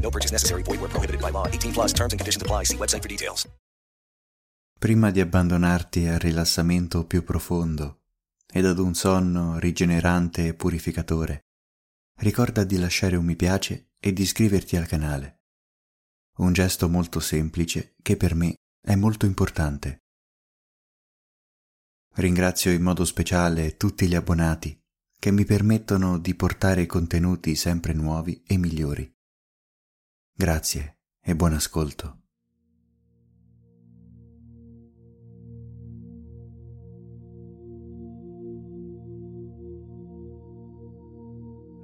No purchase necessary. Void where prohibited by law. 18 plus terms and conditions apply. See website for details. Prima di abbandonarti al rilassamento più profondo ed ad un sonno rigenerante e purificatore, ricorda di lasciare un mi piace e di iscriverti al canale. Un gesto molto semplice che per me è molto importante. Ringrazio in modo speciale tutti gli abbonati che mi permettono di portare contenuti sempre nuovi e migliori. Grazie e buon ascolto.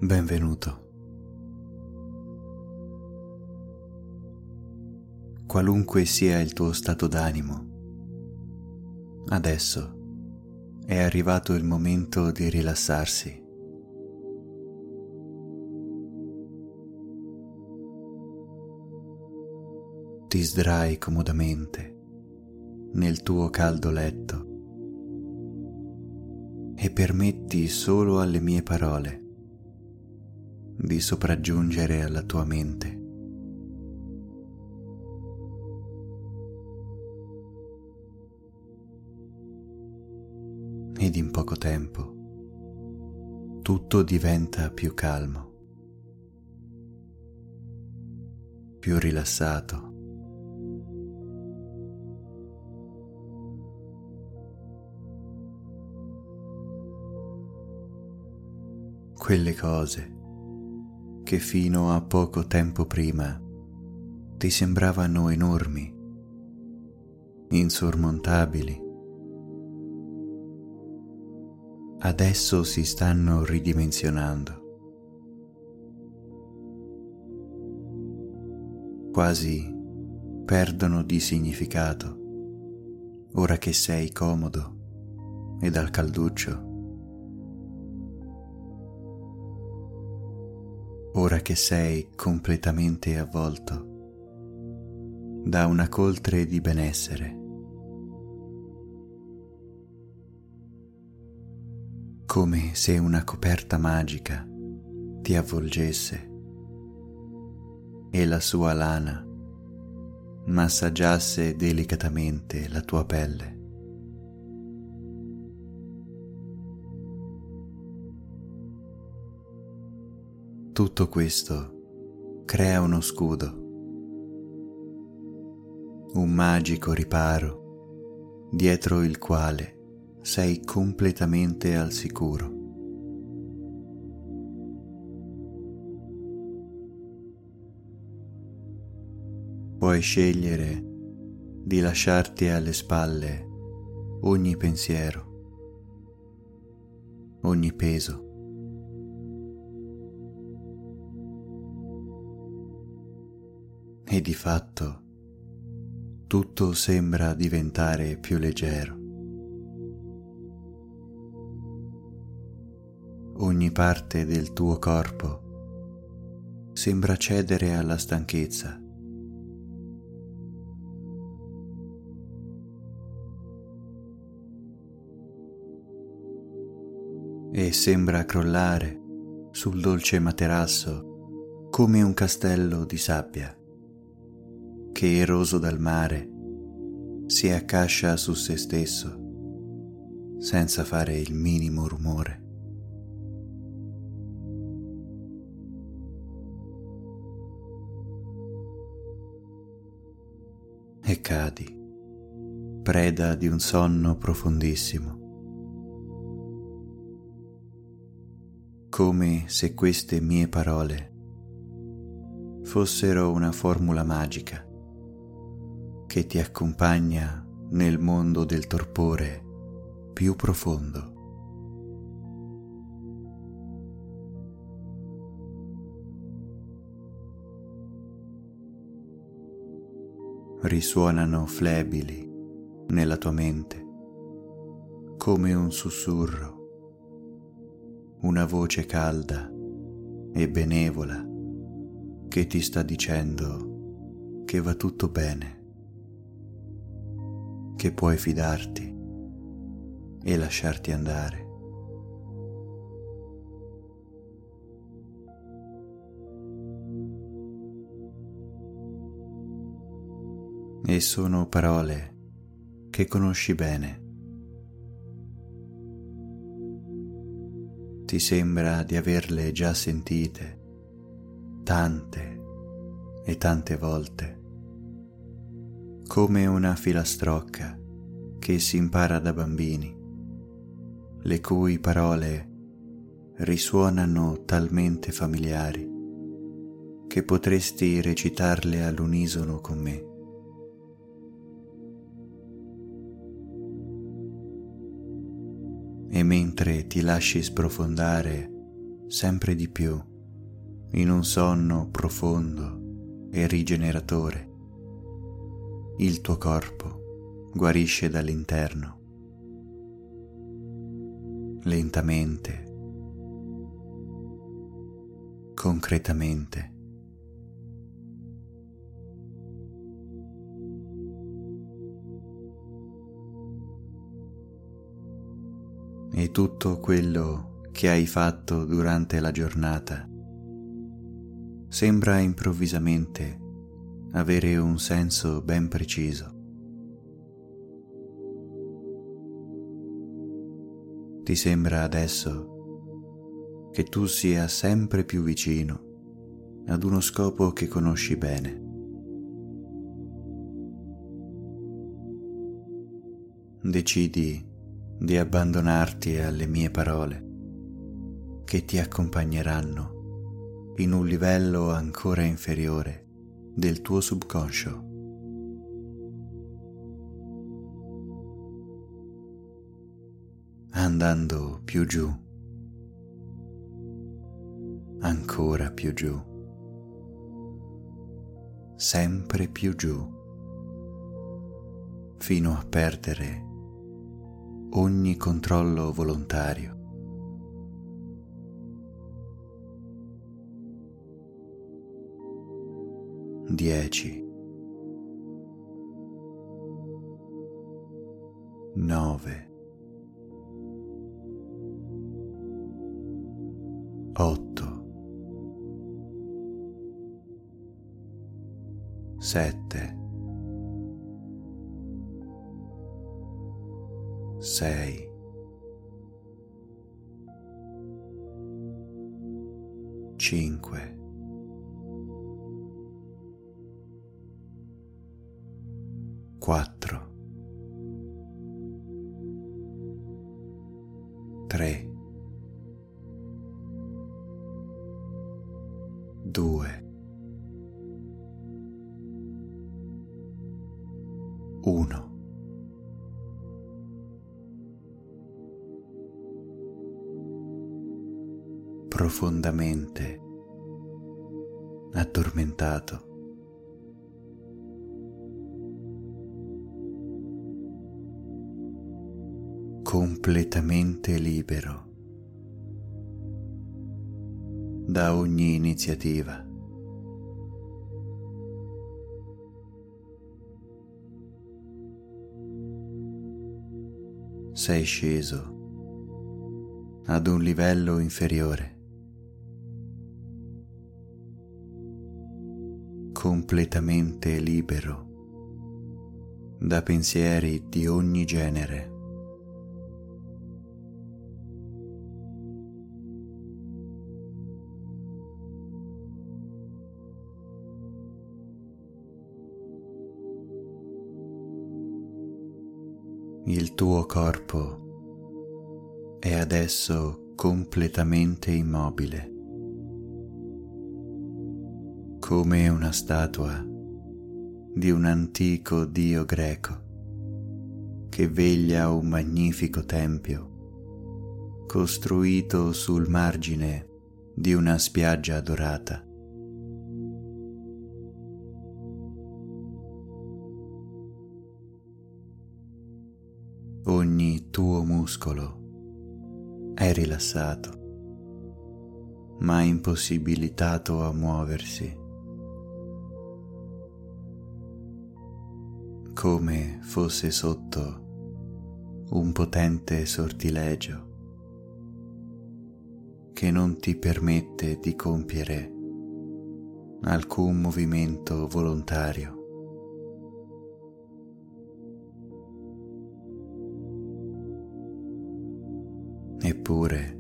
Benvenuto. Qualunque sia il tuo stato d'animo, adesso è arrivato il momento di rilassarsi. Ti sdrai comodamente nel tuo caldo letto e permetti solo alle mie parole di sopraggiungere alla tua mente. Ed in poco tempo tutto diventa più calmo, più rilassato. Quelle cose che fino a poco tempo prima ti sembravano enormi, insormontabili, adesso si stanno ridimensionando. Quasi perdono di significato ora che sei comodo e dal calduccio. Ora che sei completamente avvolto da una coltre di benessere. Come se una coperta magica ti avvolgesse e la sua lana massaggiasse delicatamente la tua pelle. Tutto questo crea uno scudo, un magico riparo dietro il quale sei completamente al sicuro. Puoi scegliere di lasciarti alle spalle ogni pensiero, ogni peso e di fatto tutto sembra diventare più leggero. Ogni parte del tuo corpo sembra cedere alla stanchezza. E sembra crollare sul dolce materasso come un castello di sabbia che eroso dal mare si accascia su se stesso senza fare il minimo rumore. E cadi, preda di un sonno profondissimo, come se queste mie parole fossero una formula magica che ti accompagna nel mondo del torpore più profondo. risuonano flebili nella tua mente come un sussurro, una voce calda e benevola che ti sta dicendo che va tutto bene, che puoi fidarti e lasciarti andare. E sono parole che conosci bene. Ti sembra di averle già sentite tante e tante volte, come una filastrocca che si impara da bambini, le cui parole risuonano talmente familiari che potresti recitarle all'unisono con me. E mentre ti lasci sprofondare sempre di più in un sonno profondo e rigeneratore. Il tuo corpo guarisce dall'interno, lentamente, concretamente. E tutto quello che hai fatto durante la giornata sembra improvvisamente avere un senso ben preciso. Ti sembra adesso che tu sia sempre più vicino ad uno scopo che conosci bene. Decidi di abbandonarti alle mie parole che ti accompagneranno in un livello ancora inferiore del tuo subconscio. Andando più giù, ancora più giù, sempre più giù, fino a perdere ogni controllo volontario 10 9 8 7 6 5 iniziativa. Sei sceso ad un livello inferiore, completamente libero da pensieri di ogni genere. Il tuo corpo è adesso completamente immobile, come una statua di un antico dio greco che veglia un magnifico tempio costruito sul margine di una spiaggia dorata. Tuo muscolo è rilassato, ma impossibilitato a muoversi. come fosse sotto un potente sortilegio che non ti permette di compiere alcun movimento volontario. Eppure,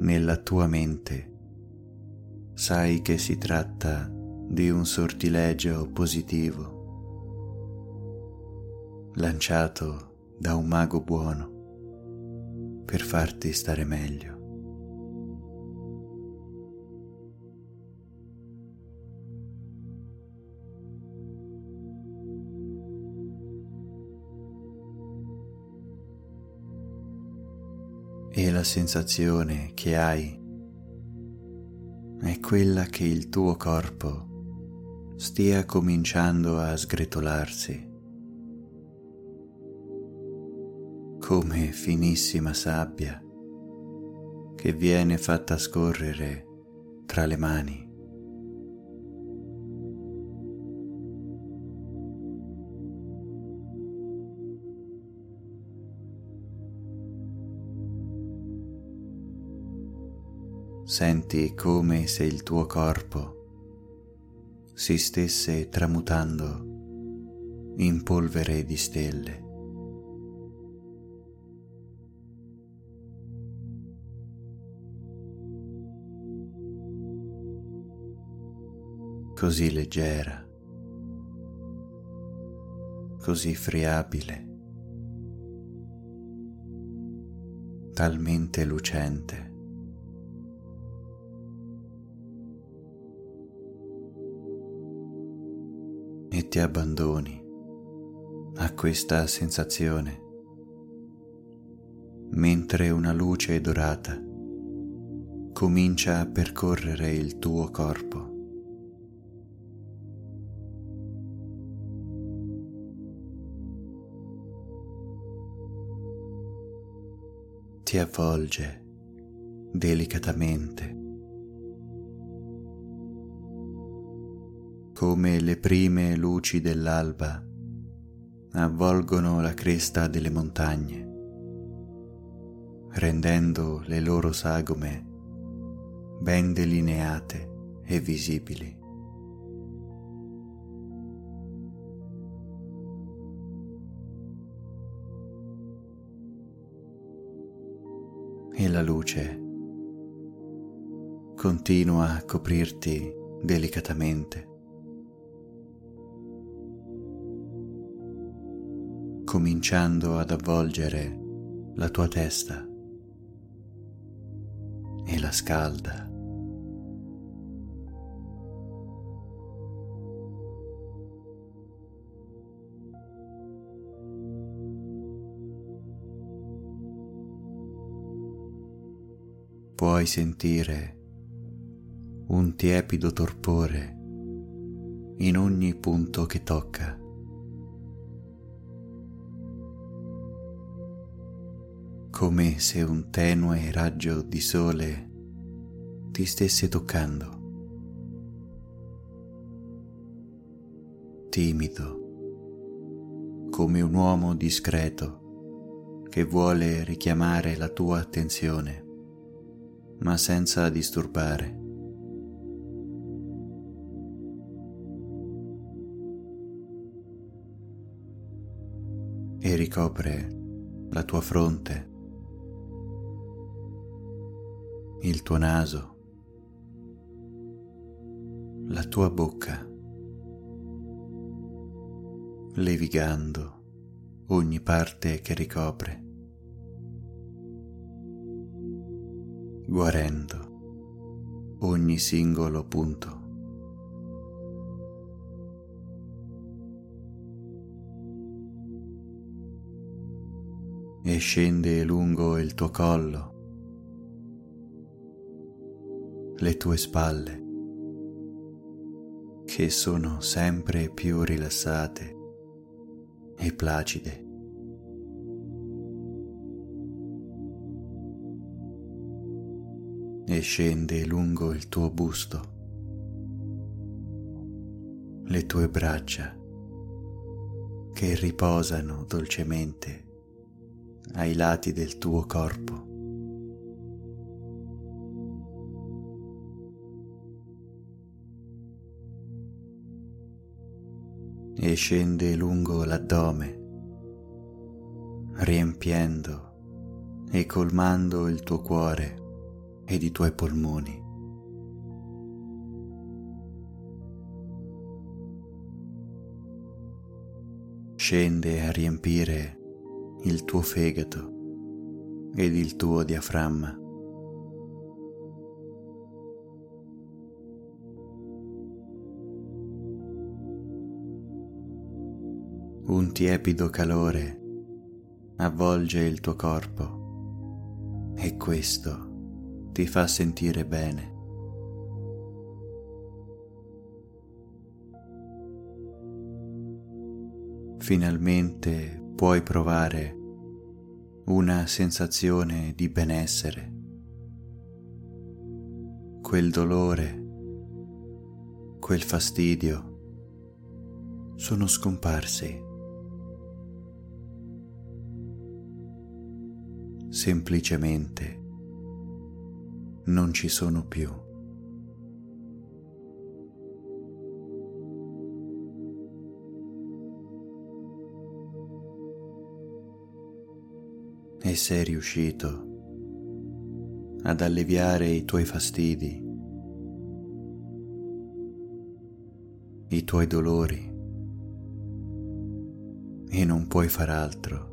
nella tua mente, sai che si tratta di un sortilegio positivo lanciato da un mago buono per farti stare meglio. E la sensazione che hai è quella che il tuo corpo stia cominciando a sgretolarsi come finissima sabbia che viene fatta scorrere tra le mani. Senti come se il tuo corpo si stesse tramutando in polvere di stelle. così leggera, così friabile, talmente lucente. Ti abbandoni a questa sensazione mentre una luce dorata comincia a percorrere il tuo corpo. ti avvolge delicatamente, come le prime luci dell'alba avvolgono la cresta delle montagne, rendendo le loro sagome ben delineate e visibili. e la luce continua a coprirti delicatamente, cominciando ad avvolgere la tua testa e la scalda. puoi sentire un tiepido torpore in ogni punto che tocca. Come se un tenue raggio di sole ti stesse toccando. Timido, come un uomo discreto che vuole richiamare la tua attenzione ma senza disturbare. E ricopre la tua fronte, il tuo naso, la tua bocca, levigando ogni parte che ricopre. guarendo ogni singolo punto. E scende lungo il tuo collo, le tue spalle, che sono sempre più rilassate e placide. E scende lungo il tuo busto, le tue braccia che riposano dolcemente ai lati del tuo corpo. Scende lungo l'addome, riempiendo e colmando il tuo cuore ed i tuoi polmoni. Scende a riempire il tuo fegato ed il tuo diaframma. Un tiepido calore avvolge il tuo corpo e questo ti fa sentire bene. Finalmente puoi provare una sensazione di benessere. Quel dolore, quel fastidio sono scomparsi. Semplicemente non ci sono più. E sei riuscito ad alleviare i tuoi fastidi, i tuoi dolori e non puoi far altro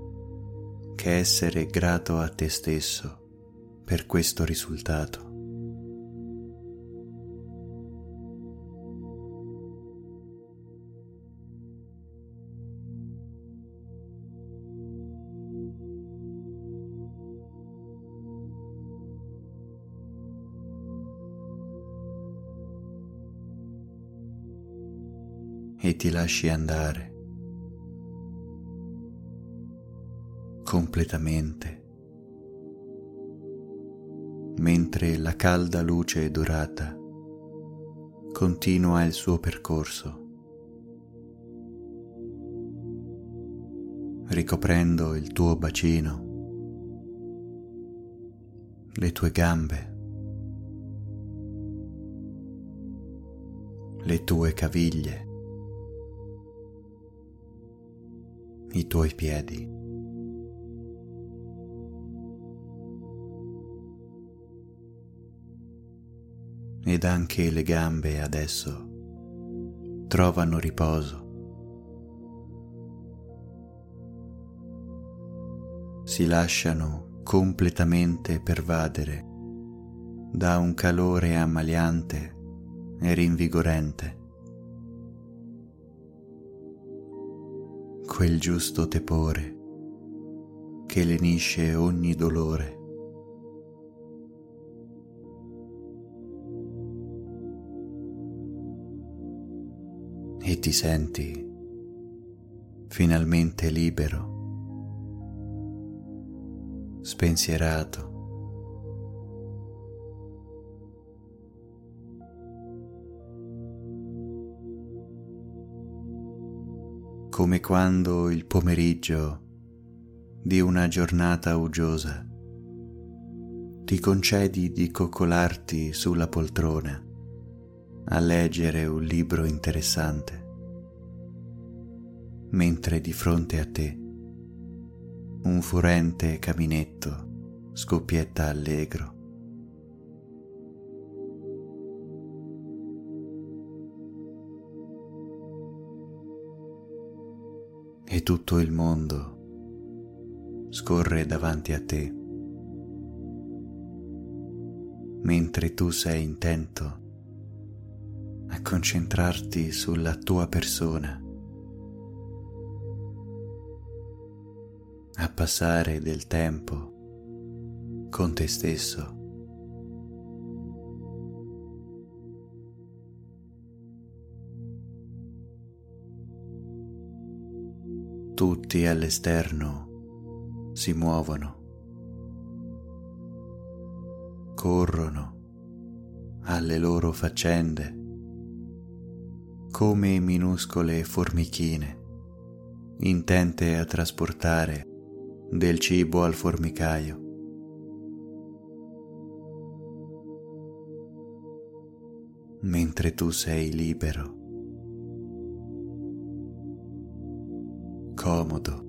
che essere grato a te stesso per questo risultato. e ti lasci andare completamente mentre la calda luce dorata continua il suo percorso, ricoprendo il tuo bacino, le tue gambe, le tue caviglie, i tuoi piedi. Ed anche le gambe adesso trovano riposo. Si lasciano completamente pervadere da un calore ammaliante e rinvigorente. Quel giusto tepore che lenisce ogni dolore. E ti senti finalmente libero, spensierato. come quando il pomeriggio di una giornata uggiosa ti concedi di coccolarti sulla poltrona a leggere un libro interessante, mentre di fronte a te un furente caminetto scoppietta allegro. E tutto il mondo scorre davanti a te, mentre tu sei intento a concentrarti sulla tua persona, a passare del tempo con te stesso. Tutti all'esterno si muovono, corrono alle loro faccende, come minuscole formichine intente a trasportare del cibo al formicaio. Mentre tu sei libero, comodo,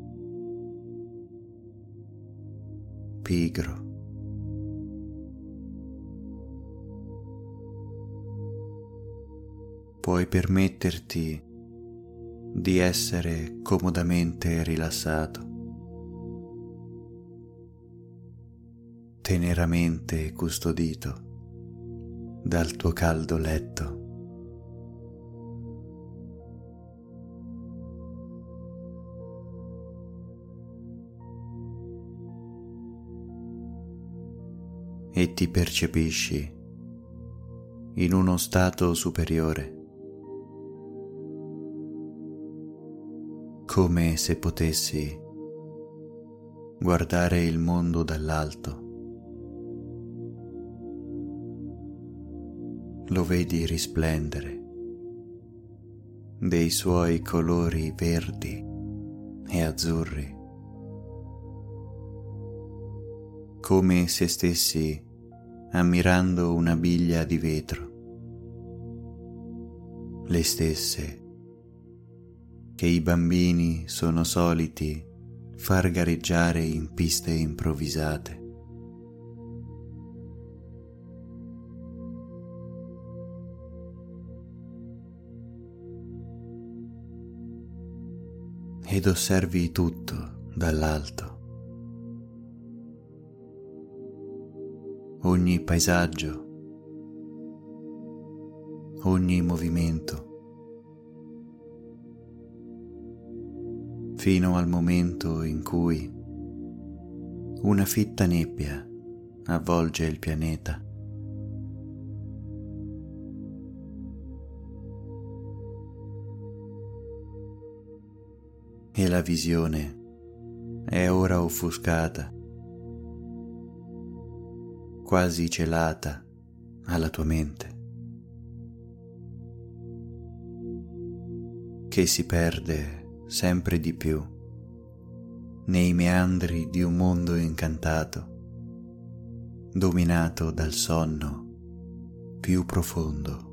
pigro. Puoi permetterti di essere comodamente rilassato, teneramente custodito dal tuo caldo letto. E ti percepisci in uno stato superiore come se potessi guardare il mondo dall'alto. Lo vedi risplendere. Dei suoi colori verdi e azzurri, come se stessi ammirando una biglia di vetro, le stesse che i bambini sono soliti far gareggiare in piste improvvisate. Ed osservi tutto dall'alto. Ogni paesaggio, ogni movimento fino al momento in cui una fitta nebbia avvolge il pianeta. E la visione è ora offuscata, quasi celata alla tua mente, che si perde sempre di più nei meandri di un mondo incantato, dominato dal sonno più profondo.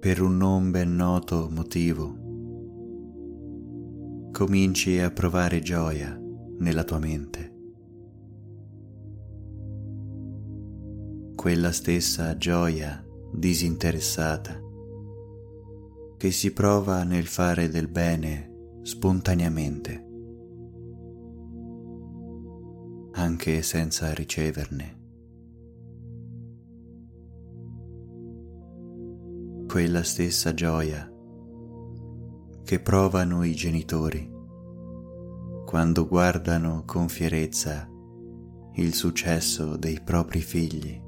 Per un non ben noto motivo, cominci a provare gioia nella tua mente. Quella stessa gioia disinteressata che si prova nel fare del bene spontaneamente, anche senza riceverne. Quella stessa gioia che provano i genitori quando guardano con fierezza il successo dei propri figli.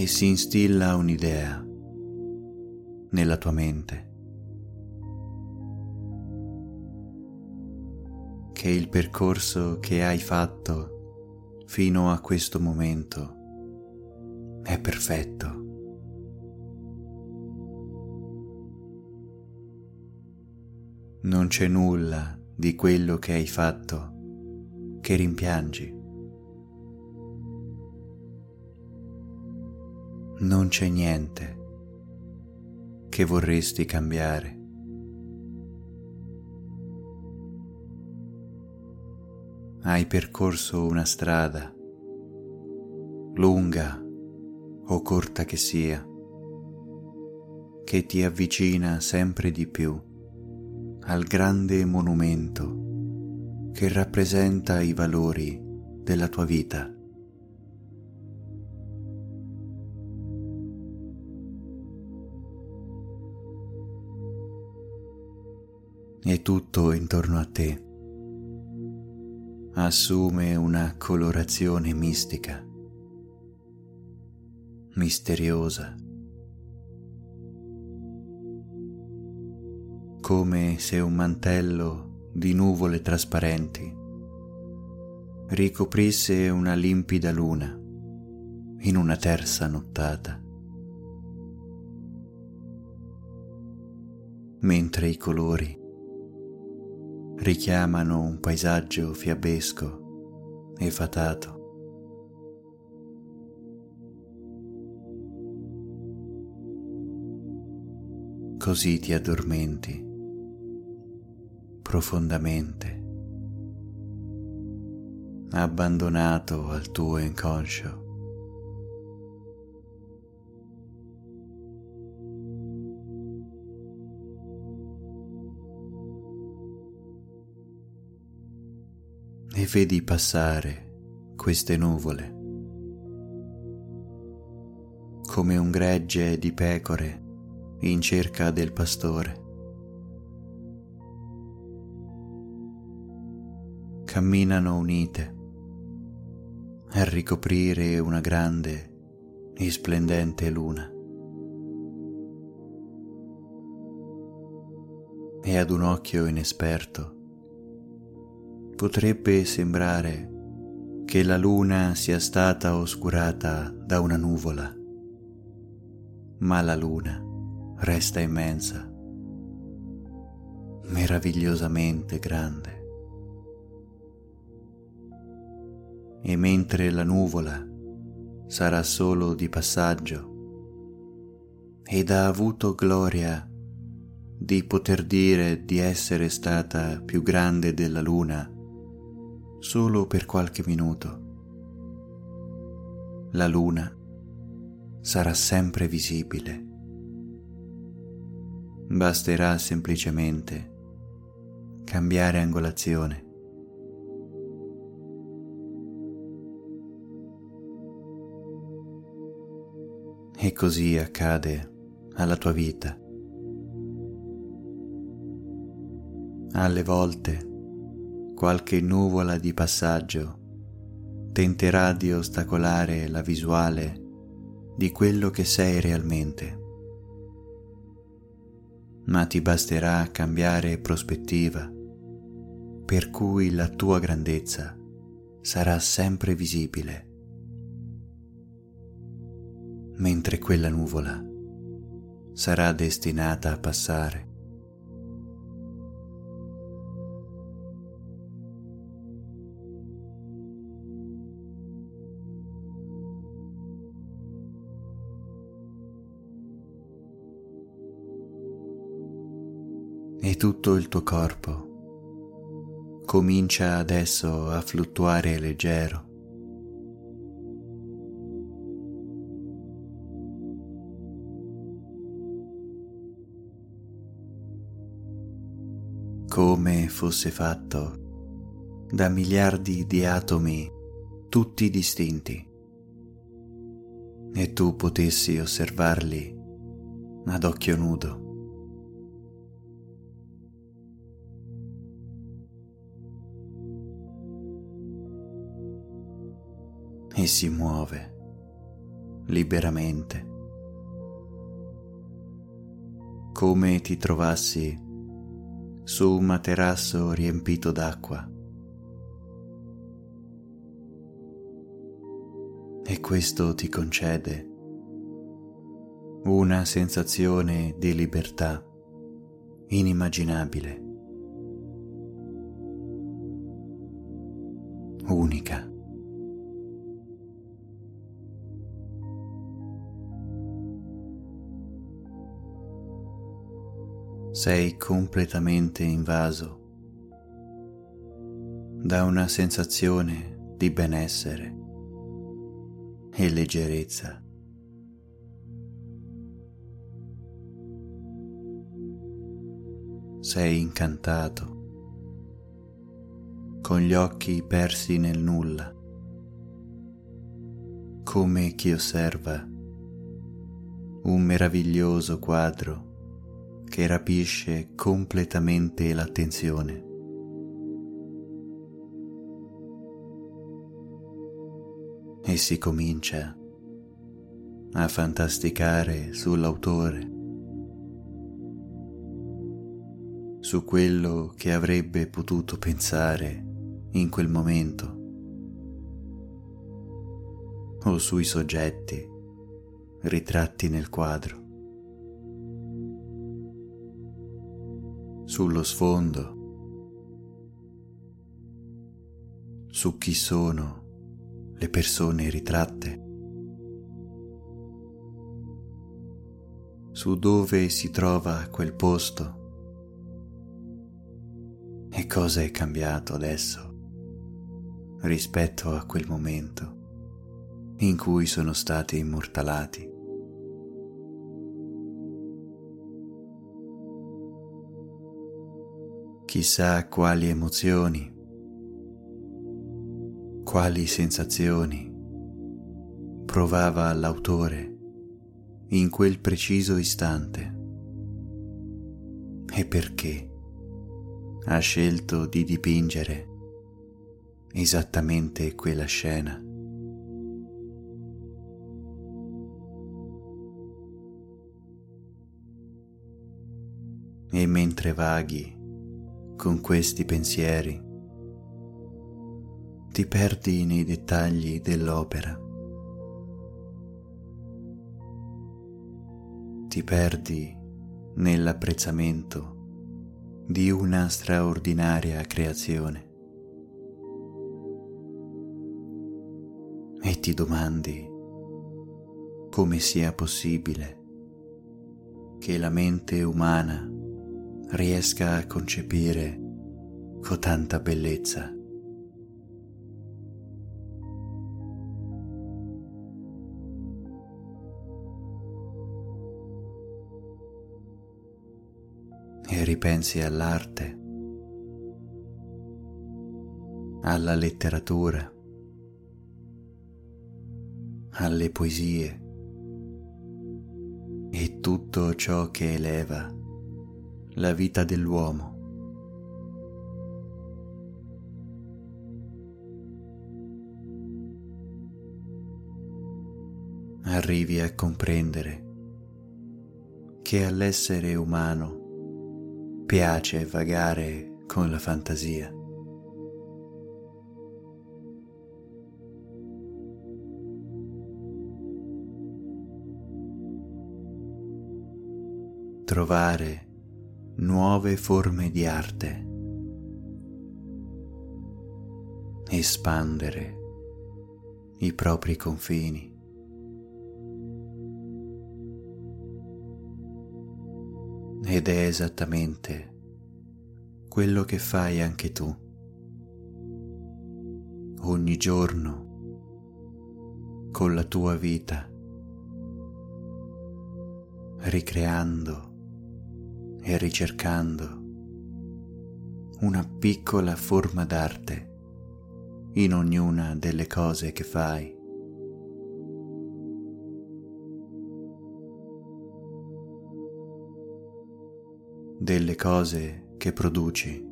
E si instilla un'idea nella tua mente che il percorso che hai fatto fino a questo momento è perfetto. Non c'è nulla di quello che hai fatto che rimpiangi. Non c'è niente che vorresti cambiare. Hai percorso una strada, lunga o corta che sia, che ti avvicina sempre di più al grande monumento che rappresenta i valori della tua vita. E tutto intorno a te assume una colorazione mistica, misteriosa, come se un mantello di nuvole trasparenti ricoprisse una limpida luna in una terza nottata. Mentre i colori richiamano un paesaggio fiabesco e fatato. Così ti addormenti profondamente, abbandonato al tuo inconscio. E vedi passare queste nuvole come un gregge di pecore in cerca del pastore. Camminano unite a ricoprire una grande e splendente luna. E ad un occhio inesperto potrebbe sembrare che la luna sia stata oscurata da una nuvola, ma la luna resta immensa, meravigliosamente grande. E mentre la nuvola sarà solo di passaggio ed ha avuto gloria di poter dire di essere stata più grande della luna, solo per qualche minuto. La luna sarà sempre visibile. Basterà semplicemente cambiare angolazione. E così accade alla tua vita. Alle volte qualche nuvola di passaggio tenterà di ostacolare la visuale di quello che sei realmente. Ma ti basterà cambiare prospettiva, per cui la tua grandezza sarà sempre visibile, mentre quella nuvola sarà destinata a passare. Tutto il tuo corpo comincia adesso a fluttuare leggero. come fosse fatto da miliardi di atomi tutti distinti e tu potessi osservarli ad occhio nudo. E si muove liberamente, come ti trovassi su un materasso riempito d'acqua. E questo ti concede una sensazione di libertà inimmaginabile, unica. Sei completamente invaso da una sensazione di benessere e leggerezza. Sei incantato, con gli occhi persi nel nulla, come chi osserva un meraviglioso quadro che rapisce completamente l'attenzione. E si comincia a fantasticare sull'autore, su quello che avrebbe potuto pensare in quel momento, o sui soggetti ritratti nel quadro. Sullo sfondo, su chi sono le persone ritratte. su dove si trova quel posto e cosa è cambiato adesso rispetto a quel momento in cui sono stati immortalati. Chissà quali emozioni, quali sensazioni provava l'autore in quel preciso istante e perché ha scelto di dipingere esattamente quella scena. E mentre vaghi con questi pensieri, ti perdi nei dettagli dell'opera. ti perdi nell'apprezzamento di una straordinaria creazione e ti domandi come sia possibile che la mente umana riesca a concepire con tanta bellezza. e ripensi all'arte, alla letteratura, alle poesie e tutto ciò che eleva la vita dell'uomo. Arrivi a comprendere che all'essere umano piace vagare con la fantasia. Trovare nuove forme di arte. Espandere i propri confini. ed è esattamente quello che fai anche tu ogni giorno con la tua vita, ricreando e ricercando una piccola forma d'arte in ognuna delle cose che fai. delle cose che produci.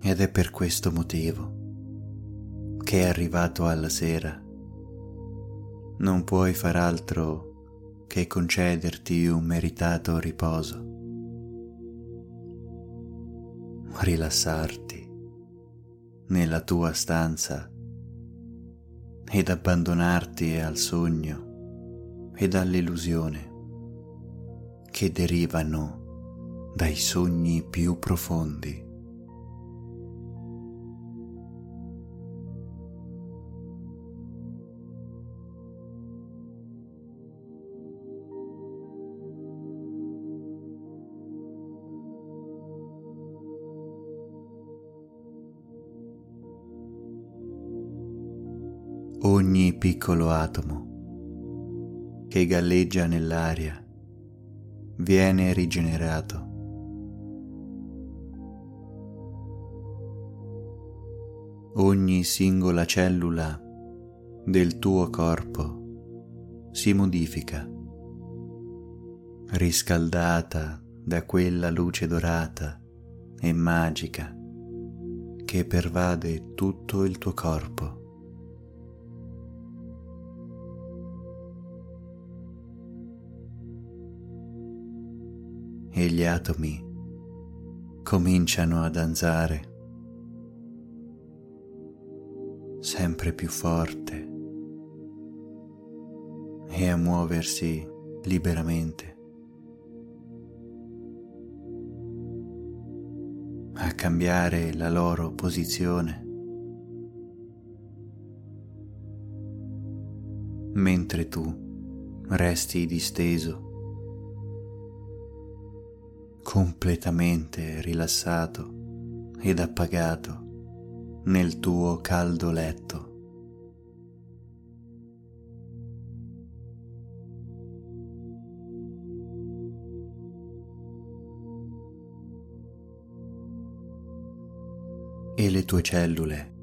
Ed è per questo motivo che è arrivato alla sera. Non puoi far altro che concederti un meritato riposo, rilassarti nella tua stanza ed abbandonarti al sogno e all'illusione che derivano dai sogni più profondi. Ogni piccolo atomo che galleggia nell'aria viene rigenerato. Ogni singola cellula del tuo corpo si modifica, riscaldata da quella luce dorata e magica che pervade tutto il tuo corpo. E gli atomi cominciano a danzare sempre più forte e a muoversi liberamente. a cambiare la loro posizione. Mentre tu resti disteso, completamente rilassato ed appagato nel tuo caldo letto. e le tue cellule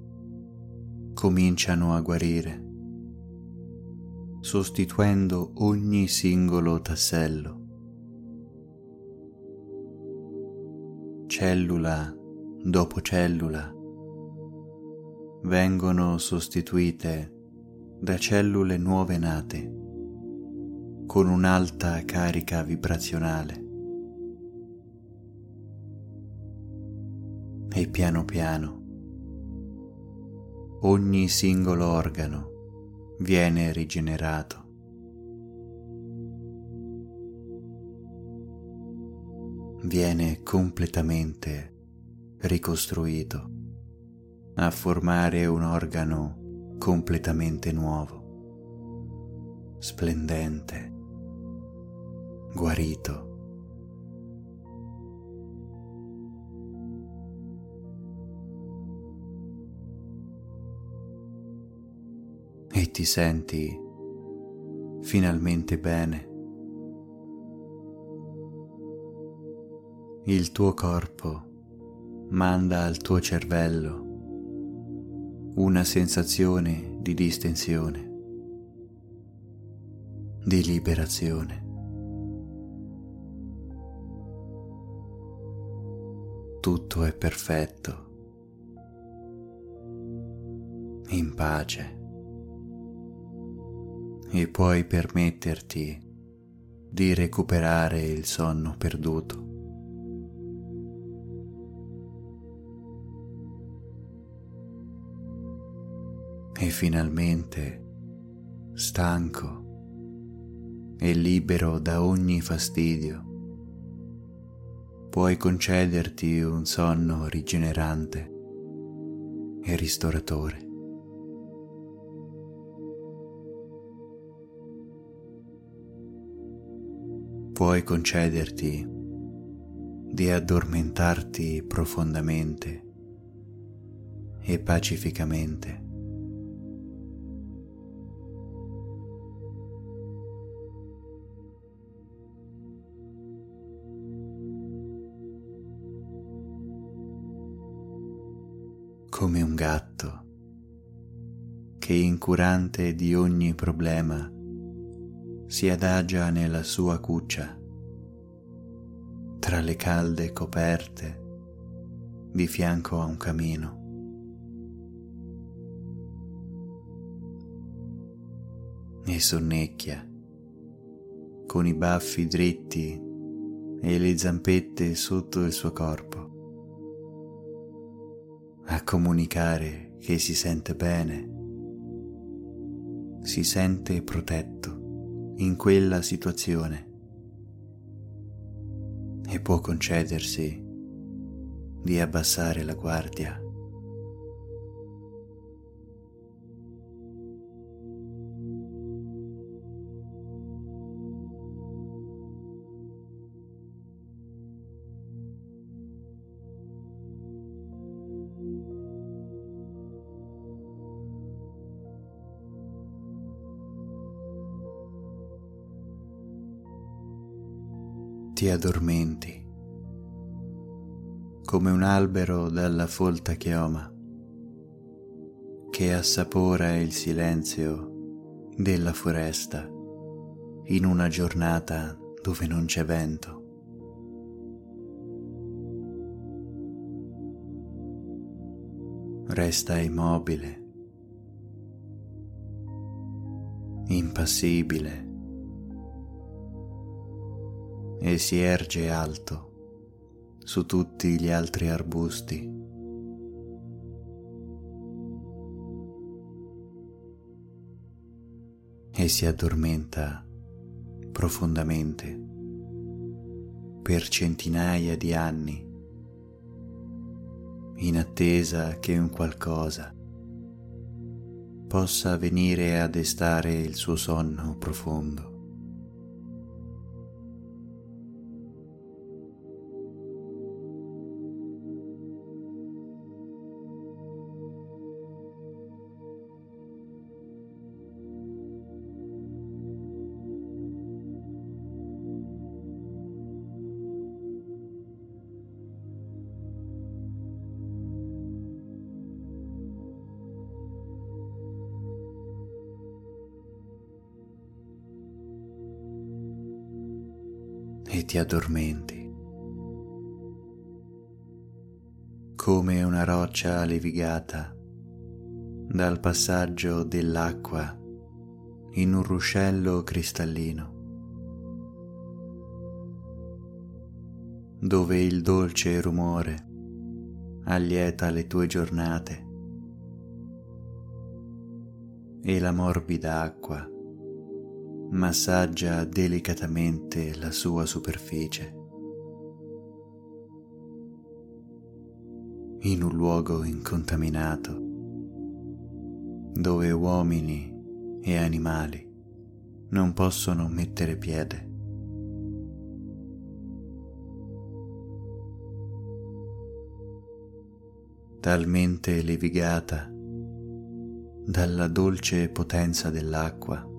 cominciano a guarire, sostituendo ogni singolo tassello. Cellula dopo cellula vengono sostituite da cellule nuove nate con un'alta carica vibrazionale. e piano piano ogni singolo organo viene rigenerato. Viene completamente ricostruito a formare un organo completamente nuovo, splendente, guarito e ti senti finalmente bene. Il tuo corpo manda al tuo cervello una sensazione di distensione, di liberazione. Tutto è perfetto, in pace e puoi permetterti di recuperare il sonno perduto. E finalmente, stanco e libero da ogni fastidio, puoi concederti un sonno rigenerante e ristoratore. puoi concederti di addormentarti profondamente e pacificamente. Come un gatto che incurante di ogni problema si adagia nella sua cuccia, tra le calde coperte, di fianco a un camino. E sonnecchia, con i baffi dritti e le zampette sotto il suo corpo, a comunicare che si sente bene, si sente protetto in quella situazione e può concedersi di abbassare la guardia. Ti addormenti come un albero dalla folta chioma che assapora il silenzio della foresta in una giornata dove non c'è vento. Resta immobile, impassibile e si erge alto su tutti gli altri arbusti. E si addormenta profondamente per centinaia di anni in attesa che un qualcosa possa venire a destare il suo sonno profondo. Ti addormenti. Come una roccia levigata dal passaggio dell'acqua in un ruscello cristallino, dove il dolce rumore allieta le tue giornate e la morbida acqua massaggia delicatamente la sua superficie. In un luogo incontaminato, dove uomini e animali non possono mettere piede. Talmente levigata dalla dolce potenza dell'acqua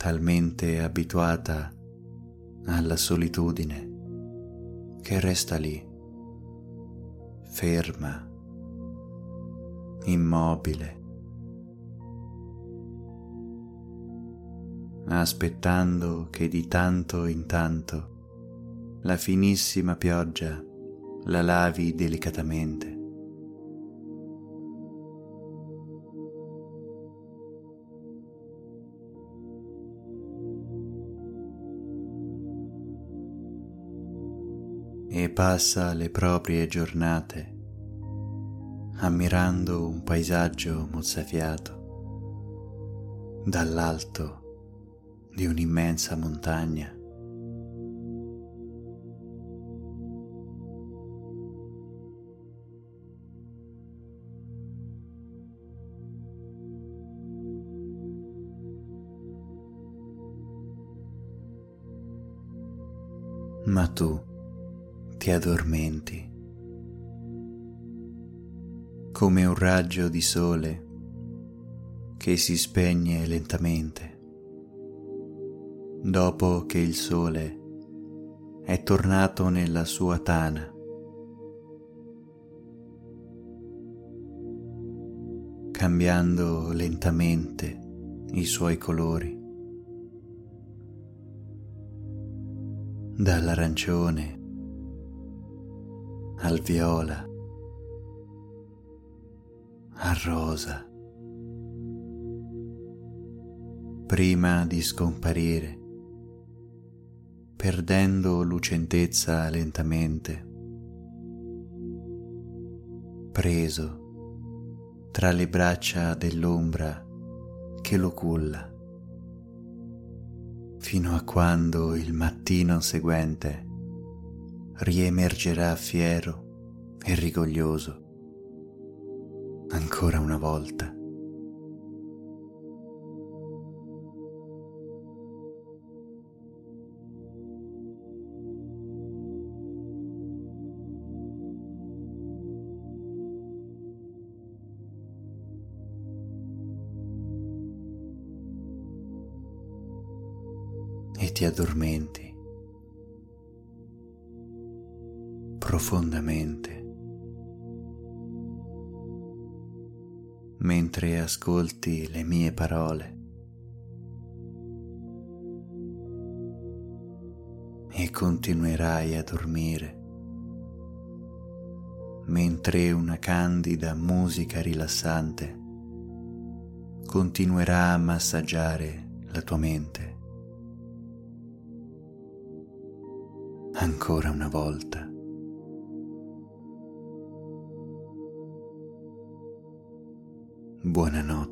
talmente abituata alla solitudine che resta lì, ferma, immobile, aspettando che di tanto in tanto la finissima pioggia la lavi delicatamente. Passa le proprie giornate ammirando un paesaggio mozzafiato dall'alto di un'immensa montagna. Ma tu ti addormenti. Come un raggio di sole che si spegne lentamente. Dopo che il sole è tornato nella sua tana. cambiando lentamente i suoi colori. Dall'arancione al viola, al rosa, prima di scomparire, perdendo lucentezza lentamente, preso tra le braccia dell'ombra che lo culla, fino a quando il mattino seguente riemergerà fiero e rigoglioso ancora una volta. E ti addormenti. profondamente. Mentre ascolti le mie parole e continuerai a dormire mentre una candida musica rilassante continuerà a massaggiare la tua mente. Ancora una volta. Buonanotte.